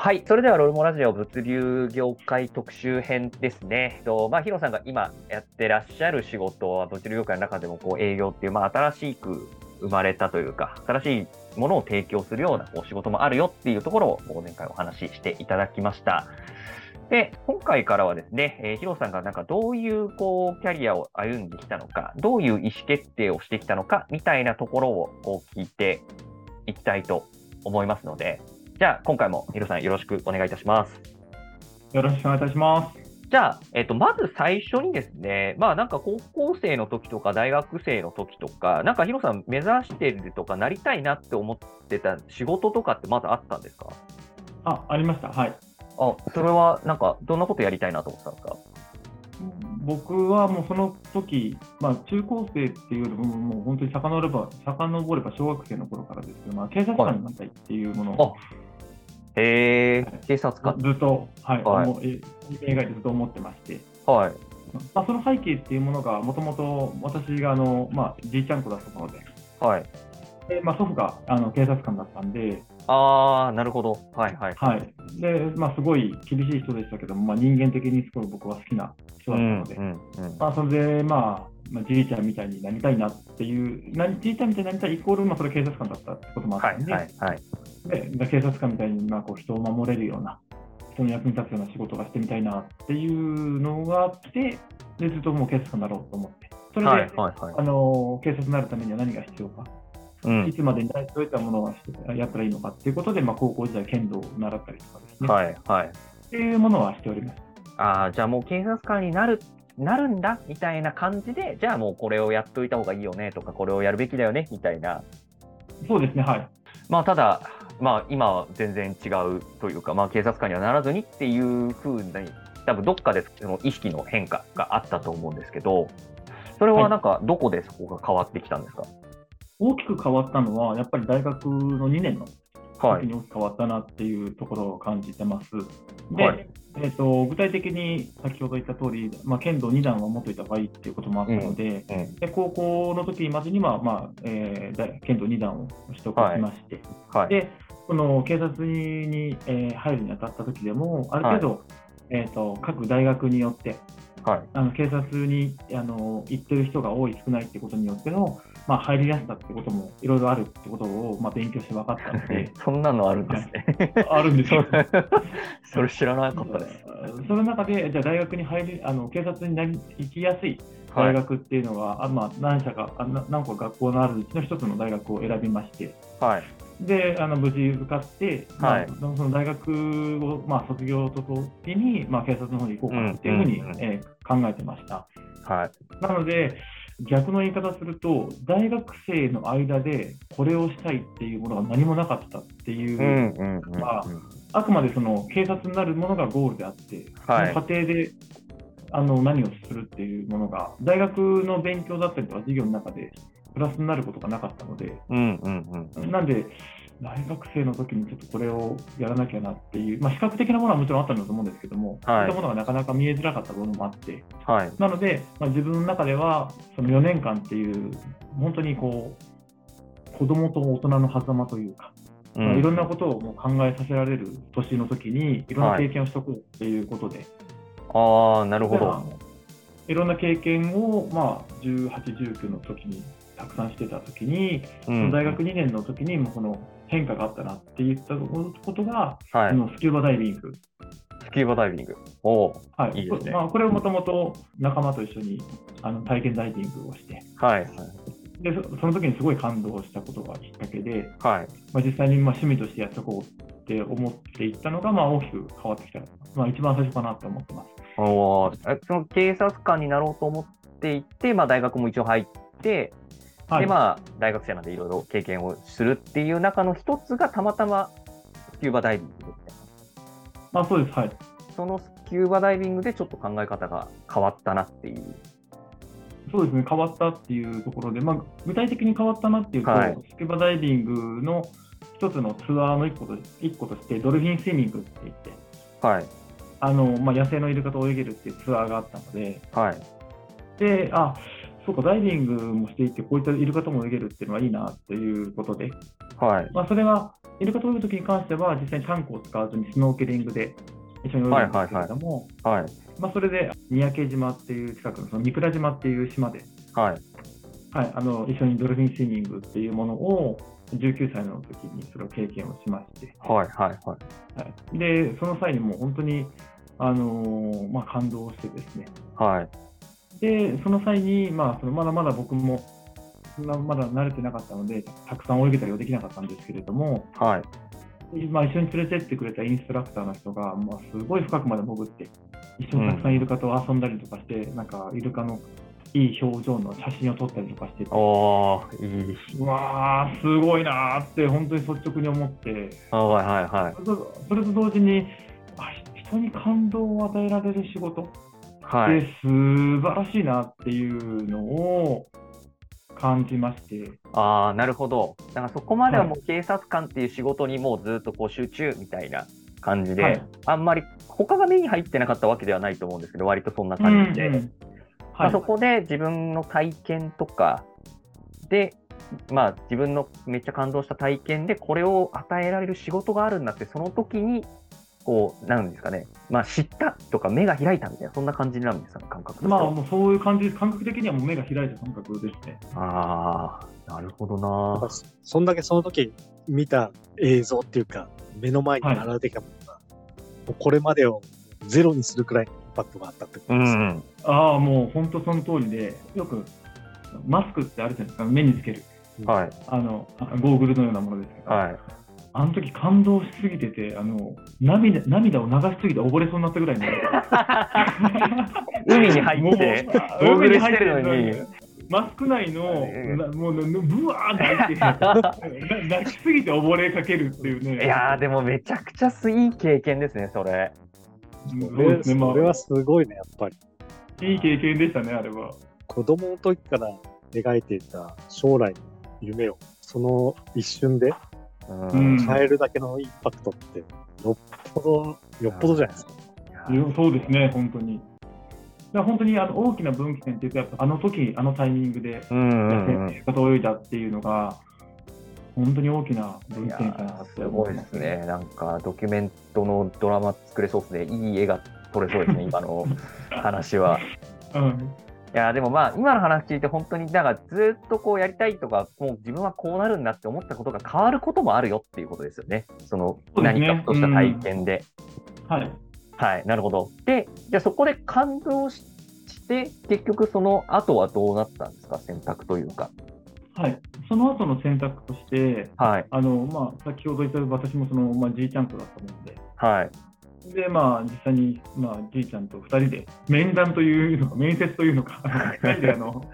はい、それではロールモラジオ物流業界特集編ですね。とまあ、ヒロさんが今やってらっしゃる仕事は物流業界の中でもこう営業っていう、まあ、新しく生まれたというか、新しいものを提供するようなこう仕事もあるよっていうところを前回お話ししていただきました。で、今回からはですね、えーヒロさんがなんかどういうこうキャリアを歩んできたのか、どういう意思決定をしてきたのかみたいなところをこう聞いていきたいと思いますので、じゃあ今回もヒロさんよろしくお願いいたします。よろしくお願いいたします。じゃあ、えっと、まず最初にですね、まあなんか高校生の時とか大学生の時とか、なんかヒロさん目指してるとかなりたいなって思ってた仕事とかってまずあったんですか？あ、ありました。はい。あ、それはなんかどんなことやりたいなと思ってたんですか？僕はもうその時、まあ中高生っていうよりも、もう本当に遡れば、遡れば小学生の頃からですけど、まあ警察官になりたいっていうものを、へえ、警察官。ずっと、はい、はい映画でずっと思ってまして、はい。まあ、その背景っていうものが、もともと私があの、まあ、じいちゃん子だったもので、はい。でまあ、祖父があの警察官だったんで、あー、なるほど。はいはい。はいでまあ、すごい厳しい人でしたけども、まあ、人間的にすごい僕は好きな人だったので、うんうんまあ、それで、まあ、まあ、じいちゃんみたいになりたいなっていう、なじいちゃんみたいになりたいイコール、まあ、それ警察官だったってこともあはいったんで、はいはい。でで警察官みたいに、まあ、こう人を守れるような、人の役に立つような仕事がしてみたいなっていうのがあって、でずっともう警察官だろうと思って、それで、はいはいはい。あの警察になるためには何が必要か、うんいつまでにどういったものをやったらいいのかっていうことで、まあ、高校時代、剣道を習ったりとかですね、はいはい。っていうものはしております。ああ、じゃあもう警察官になる、なるんだみたいな感じで、じゃあもうこれをやっといた方がいいよねとか、これをやるべきだよねみたいな。そうですね、はい。まあただ、まあ今は全然違うというか、まあ警察官にはならずにっていうふうに、多分どっかでその意識の変化があったと思うんですけど、それはなんかどこでそこが変わってきたんですか？大きく変わったのは、やっぱり大学の2年のはい。時に大きく変わったなっていうところを感じてます。で、はいえー、と具体的に先ほど言った通り、まあ、剣道2段は持っておいた方がいいっていうこともあったので、うん。で高校の時までには、まあえー大剣道2段を取得しまして、はい。でこの警察に、えー入るにあたった時でも、ある程度、えー、と各大学によって、はい。あの警察にあの行ってる人が多い、少ないってことによっての、まあ、入りやすさってこともいろいろあるってことを、まあ、勉強して分かったので、そんなのあるんですね。あるんですよ。それ知らなかったです。その中で、じゃあ大学に入り、あの警察になり行きやすいはい。大学っていうのが、あまあ、何社か、あな何個か学校のあるうちの一つの大学を選びまして、はい。で、あの無事受かって、はいまあ、その大学を、まあ、卒業とときに、まあ、警察の方に行こうかなっていうふうに、うんうんうんえー考えてました。はい。なので、逆の言い方すると、大学生の間でこれをしたいっていうものが何もなかったっていう、うんうんうんあくまでその警察になるものがゴールであって、はいその過程であの何をするっていうものが、大学の勉強だったりとか授業の中でプラスになることがなかったので、うんうんうんうん。なんで、大学生の時にちょっとこれをやらなきゃなっていう、まあ、視覚的なものはもちろんあったんだと思うんですけども、はいそういったものがなかなか見えづらかった部分もあって、はい。なので、まあ、自分の中では、その4年間っていう、本当にこう、子供と大人の狭間というか、うまあいろんなことをもう考えさせられる年の時に、いろんな経験をしておこうっていうことで、ああ、なるほまど。あいろんな経験を、まあ、18、19の時にたくさんしてた時に、その大学2年の時にもうその変化があったなって言ったことが、はい。スキューバダイビング。スキューバダイビング。おお。はいいいですねまあ、これをもともと仲間と一緒にあの体験ダイビングをして、はい。でそその時にすごい感動したことがきっかけで、はい。まあ、実際にまあ趣味としてやっておこうって思っていったのが、まあ、大きく変わってきた、まあ、一番最初かなと思ってます。おその警察官になろうと思っていて、まあ大学も一応入って、はいでまあ大学生なんでいろいろ経験をするっていう中の一つがたまたまスキューバダイビングでまあ、そうです、はい。そのスキューバダイビングでちょっと考え方が変わったなっていう。そうですね、変わったっていうところで、まあ、具体的に変わったなっていうと、はいスキューバダイビングの一つのツアーの一個と一個として、ドルフィンスイミングって言って、はい。あのまあ、野生のイルカと泳げるっていうツアーがあったので、はい。で、あそうか、ダイビングもしていて、こういったイルカとも泳げるっていうのはいいなっていうことで、はい。まあ、それは、イルカと泳ぐときに関しては、実際にタンクを使わずにスノーケリングで一緒に泳ぐんですけれども、はい。まあ、それで三宅島っていう近くのその三倉島っていう島で、はい。はい、あの一緒にドルフィンスイミングっていうものを19歳の時にそれを経験をしまして、はい。はい。はい。はい、でその際にもう本当に、あのーまあ、感動してですね、はい。でその際に、まあ、そのまだまだ僕もままだ慣れてなかったので、たくさん泳げたりはできなかったんですけれども、はい。まあ、一緒に連れてってくれたインストラクターの人が、まあ、すごい深くまで潜って、一緒にたくさんイルカと遊んだりとかして、なんかイルカのいい表情の写真を撮ったりとかしてて、いい。うわー、すごいなーって、本当に率直に思って、はい。はい。はい。それと同時に、あ人に感動を与えられる仕事っはい。て素晴らしいなっていうのを感じまして、ああ、なるほど。だからそこまではもう警察官っていう仕事にもうずっとこう集中みたいな感じで、はいあんまり他が目に入ってなかったわけではないと思うんですけど、割とそんな感じで。うんうんはいまあ、そこで自分の体験とかで、まあ、自分のめっちゃ感動した体験でこれを与えられる仕事があるんだってその時にこうなんですかね、まあ、知ったとか目が開いたみたいなそんな感じになるんですかね感覚まあ、もうそういう感じです、感覚的にはもう目が開いた感覚ですね。ああなるほどなそんだけその時見た映像っていうか、目の前に現れてきたものが、もうこれまでをゼロにするくらいのインパクトがあったってことうです。んああ、もう本当その通りで、よくマスクってあるじゃないですか、目につける。はいあのあゴーグルのようなものですけど、はいあの時感動しすぎてて、あの涙涙を流しすぎて溺れそうになったぐらいの。海に入ってもうゴーグルしてるのにマスク内の、ええなもうなぶわーって入って、な泣きすぎて溺れかけるっていうね。いやーでもめちゃくちゃいい経験ですねそれそうそれですね、まそれはすごいね、やっぱり。あ、いい経験でしたね、あれは。子供の時から描いていた将来の夢を、その一瞬でうんうん変えるだけのインパクトって、よっぽど、よっぽどじゃないですか。そうですね、本当に。本当にあの大きな分岐点っていうと、やっぱあの時あのタイミングで、生活を泳いだっていうのが、本当に大きな分岐点かなーってすごいですね。なんかドキュメントのドラマ作れそうですね。いい絵が撮れそうですね、今の話は。うん。いやーでもまあ今の話聞いて本当になんかずっとこうやりたいとかもう自分はこうなるんだって思ったことが変わることもあるよっていうことですよね。その何かとした体験で。はい。はい、なるほど。で、じゃあそこで感動しして結局その後はどうなったんですか選択というか。はい。その後の選択として、はいあの、まあ、先ほど言った私もその、まあ、G ちゃんとだったもので、はいで、まあ、実際に、まあ、じいちゃんと2人で面談というのか、面接というのか、2人であの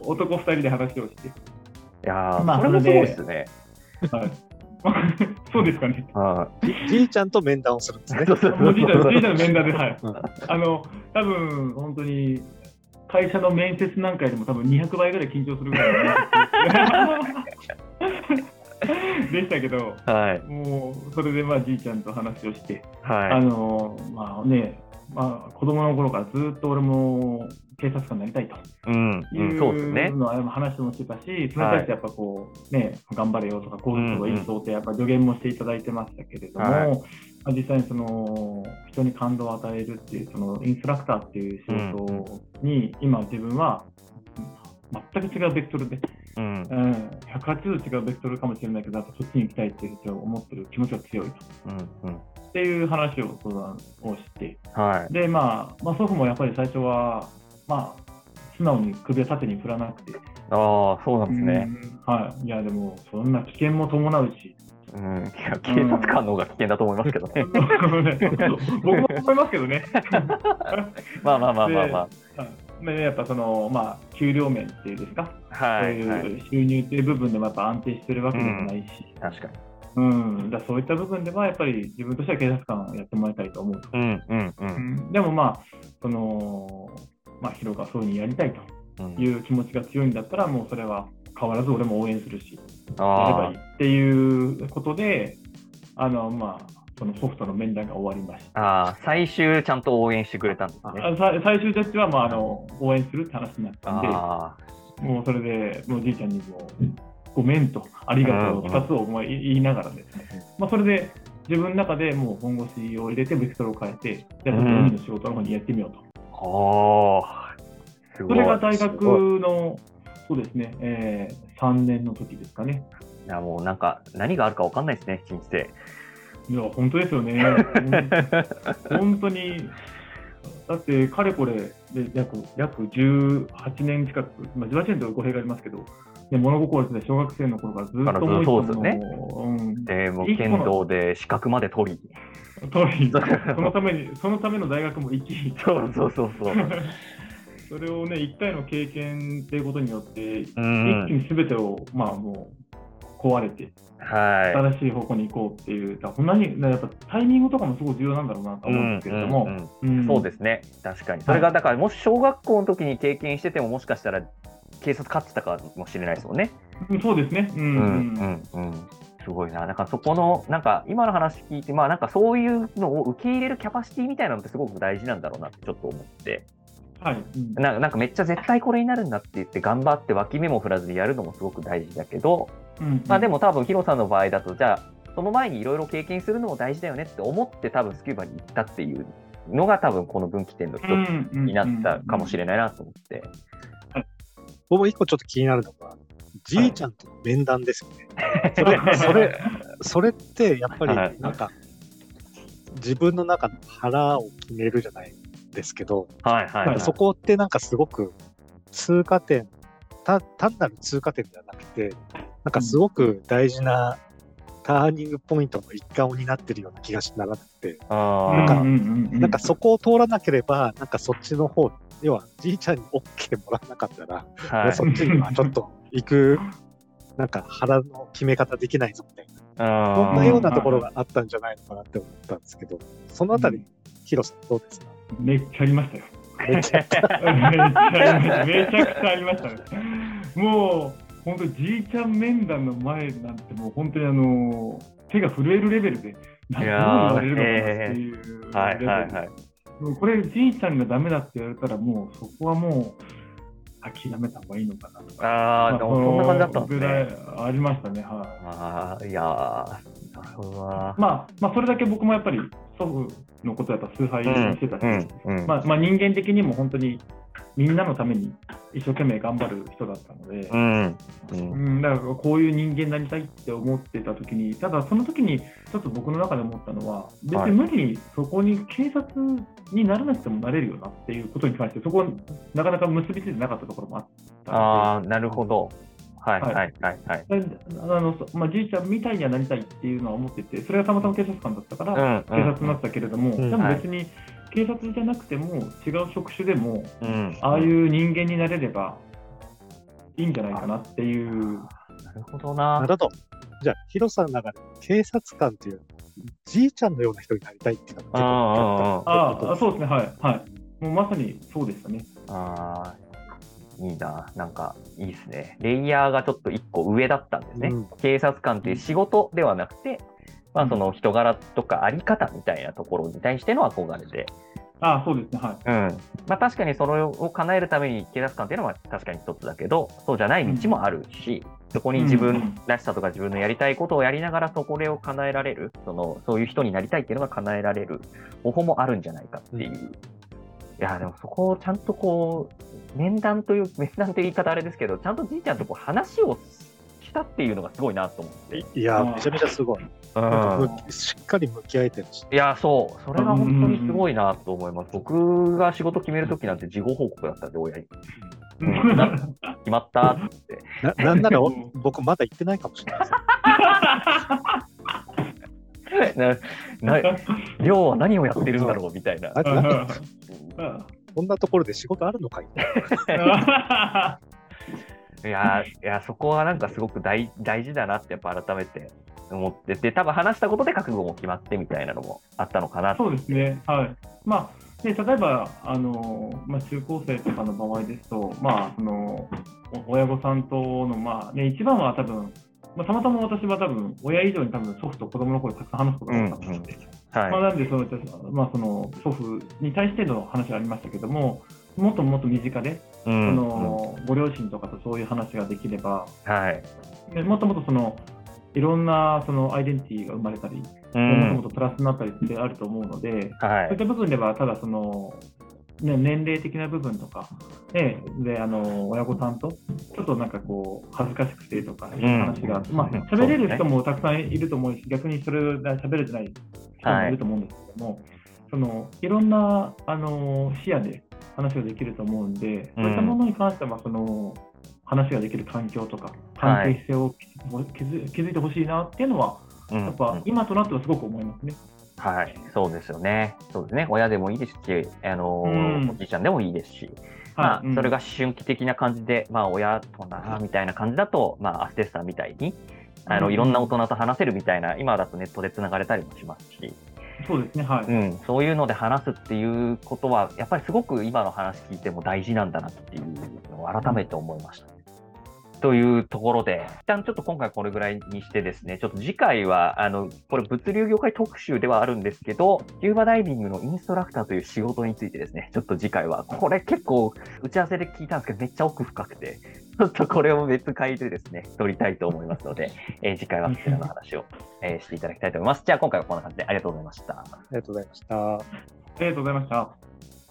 男2人で話をして、いやー、まあそれもすごいでですね。はい、そうですかね。はじじいちゃんと面談をするんですねい。そうそうもうじいちゃん、じいちゃんの面談で、はい。うんあの、多分本当に、会社の面接なんかよりも多分200倍ぐらい緊張するぐらいでしたけど、はいもう、それでまあじいちゃんと話をして、あはいの、まあね、まあ、子供の頃からずっと俺も警察官になりたいと。うん、いうん、そうですねう。のは話もしてたし、それに対してやっぱこう、ね、頑張れよとか、こういうことがいいそうって、やっぱ助言もしていただいてましたけれども、はいまあ実際にその人に感動を与えるっていう、そのインストラクターっていう仕事に、今、自分は全く違うベクトルで、うん、うん、180度違うベクトルかもしれないけど、やっぱそっちに行きたいっていう思ってる気持ちが強いと。うん、うん。っていう話を相談をして、はい。で、まあ、まあ、祖父もやっぱり最初は、まあ、素直に首を縦に振らなくて、ああ、そうなんですね。うんはい。いや、でも、そんな危険も伴うし、うん、いや警察官の方が危険だと思いますけどね。僕も思いますけどね。まあまあまあまあまでやっぱその、まあ、給料面っていうんですか、あ。はい、そうはい。いう収入っていう部分でもやっぱ安定してるわけでもないし、確かに。うんだそういった部分ではやっぱり自分としては警察官をやってもらいたいと思うと。うん、うん、う。うんんでもまあ、その、まあ、ヒロがそういうふうにやりたいとうんいう気持ちが強いんだったら、もうそれは変わらず俺も応援するし、やればいいあっていうことで、あのまあ、そのソフトの面談が終わりました。ああ、最終ちゃんと応援してくれたんですね。最終ジャッジは、まあ、あの応援するって話になったんで、あもうそれで、もうじいちゃんにも、ごめんと、ありがとう、2つをまあ言いながらですね、まあ、それで自分の中でもう本腰を入れて、ベクトルを変えて、じゃあ海の仕事の方にやってみようと。おそれが大学の、そうですね、えー、3年の時ですかね。いやもうなんか、何があるか分かんないですね、人生。いや、本当ですよね。本当に、だってかれこれで約約18年近く、まあ、18年と語弊がありますけど、で物心ついて小学生の頃からずっと思いそうですよね。うん、で、もう剣道で資格まで取り。取り、そのために、そのための大学も行き。そうそうそうそう。それをね、1回の経験っていうことによって、一気にすべてを、まあもう、壊れて、はい、新しい方向に行こうっていう、こんなに、やっぱタイミングとかもすごい重要なんだろうなと思うんですけれども、そうですね、確かに。それが、だから、もし小学校の時に経験してても、もしかしたら警察勝ってたかもしれないですもんね。そうですね。うん、うん、うん、うん。すごいな。なんかそこの、なんか今の話聞いて、まあなんかそういうのを受け入れるキャパシティみたいなのってすごく大事なんだろうなってちょっと思って。はい、ななんかめっちゃ絶対これになるんだって言って頑張って脇目も振らずにやるのもすごく大事だけど、うんうん、まあ、でも多分ヒロさんの場合だとじゃあその前にいろいろ経験するのも大事だよねって思って多分スキューバに行ったっていうのが多分この分岐点の一つになったかもしれないなと思って。僕も一個ちょっと気になるのが、じいちゃんとの面談ですよね。それそれそれってやっぱりなんか、自分の中の腹を決めるじゃないですけど、はいはい、はい、そこってなんかすごく通過点た、単なる通過点ではなくて、なんかすごく大事なターニングポイントの一環を担ってるような気がしながらて、なんか、なんかそこを通らなければ、なんかそっちの方、要はじいちゃんに OK もらわなかったら、はい、そっちにはちょっと行く、なんか腹の決め方できないぞみたいな、そんなようなところがあったんじゃないのかなって思ったんですけど、そのあたり、ヒロさんどうですか？めっちゃありましたよ。めちゃくちゃありました。ね。もう、本当じいちゃん面談の前なんて、もう本当にあの、手が震えるレベルで、何を言われるのかっていうはいはいはい。これ、じいちゃんがダメだって言われたら、もうそこはもう、諦めた方がいいのかなとか。ああ、でもそんな感じだったんですね。ありましたね、はい。ああ、いやなるほどな。まあ、まあ、それだけ僕もやっぱり祖父のことやっぱ崇拝してたし、うんうん、まあ、まあ、人間的にも本当にみんなのために一生懸命頑張る人だったので、うん、うん、だからこういう人間になりたいって思ってた時にただその時にちょっと僕の中で思ったのは別に無理にそこに警察にならなくてもなれるよなっていうことに関してそこなかなか結びついてなかったところもあったああなるほど。はいはい。はいはい。あのまあ、じいちゃんみたいにはなりたいっていうのは思ってて、それがたまたま警察官だったから、警察になったけれども、でも別に警察じゃなくても、違う職種でも、ああいう人間になれればいいんじゃないかなっていう。なるほどな。なるほど。じゃあ、ヒロさんの中で警察官っていう、じいちゃんのような人になりたいっていうのがああ、そうですね、はい。はい。もうまさにそうでしたね。ああ、いいな、なんかいいですね。レイヤーがちょっと一個上だったんですね。うん、警察官っていう仕事ではなくて、まあ、その人柄とかあり方みたいなところに対しての憧れで。ああそうですね、はい。うんまあ、確かにそれを叶えるために警察官っていうのは確かに一つだけど、そうじゃない道もあるし、そこに自分らしさとか自分のやりたいことをやりながら、そこを叶えられるその、そういう人になりたいっていうのが叶えられる方法もあるんじゃないかっていう。いや、でもそこをちゃんとこう、面談という、面談という言い方あれですけど、ちゃんとじいちゃんとこう話をしたっていうのがすごいなと思って。いや、めちゃめちゃすごい。うん、しっかり向き合えてるし。いや、そう、それが本当にすごいなと思います。僕が仕事決めるときなんて事後報告だったんで、親に。うん、決まったって。ななんなら僕まだ行ってないかもしれないなな寮は何をやってるんだろうみたいな。こんなところで仕事あるのかい？いやいやそこはなんかすごく大大事だなってやっぱ改めて思ってて多分話したことで覚悟も決まってみたいなのもあったのかなそうですね。はい。まあで例えばあの、まあ、中高生とかの場合ですと、まあ、その親御さんとの、まあね、一番は多分、まあ、たまたま私は多分親以上に多分祖父と子供の頃たくさん話すことが多かったので、うんうん。はい、まあ、なんでその、まあ、その祖父に対しての話がありましたけども、もっともっと身近で、うん、そのご両親とかとそういう話ができれば、はい、でもっともっとそのいろんなそのアイデンティティが生まれたり、うん、もっともっとプラスになったりってあると思うので、はい、そういった部分では、ただその、ね、年齢的な部分とか、ね、であの親御さんとちょっとなんかこう恥ずかしくてとかいう話が、うん、まあ喋れる人もたくさんいると思うし、逆にそれを喋れてない人もいると思うんですけども、はい、そのいろんなあの視野で話ができると思うんで、そういったものに関してはその話ができる環境とか関係性を築,、築い。てほしいなっていうのは、やっぱ今となってはすごく思いますね。はい、そうですよね。そうですね。親でもいいですし、あの、うん、おじいちゃんでもいいですし、まあ、それが思春期的な感じで、まあ、親とな、みたいな感じだと、まあ、アステッサーみたいに、あの、いろんな大人と話せるみたいな、今だとネットでつながれたりもしますし、そうですね、はい。うん、そういうので話すっていうことは、やっぱりすごく今の話聞いても大事なんだなっていうのを改めて思いました。というところで、一旦ちょっと今回これぐらいにしてですね、ちょっと次回は、あの、これ物流業界特集ではあるんですけど、キューバダイビングのインストラクターという仕事についてですね、ちょっと次回は、これ結構打ち合わせで聞いたんですけど、めっちゃ奥深くて、ちょっとこれを別会でですね、撮りたいと思いますので、えー、次回はそちらの話を、えー、していただきたいと思います。じゃあ今回はこんな感じでありがとうございました。ありがとうございました。ありがとうございました。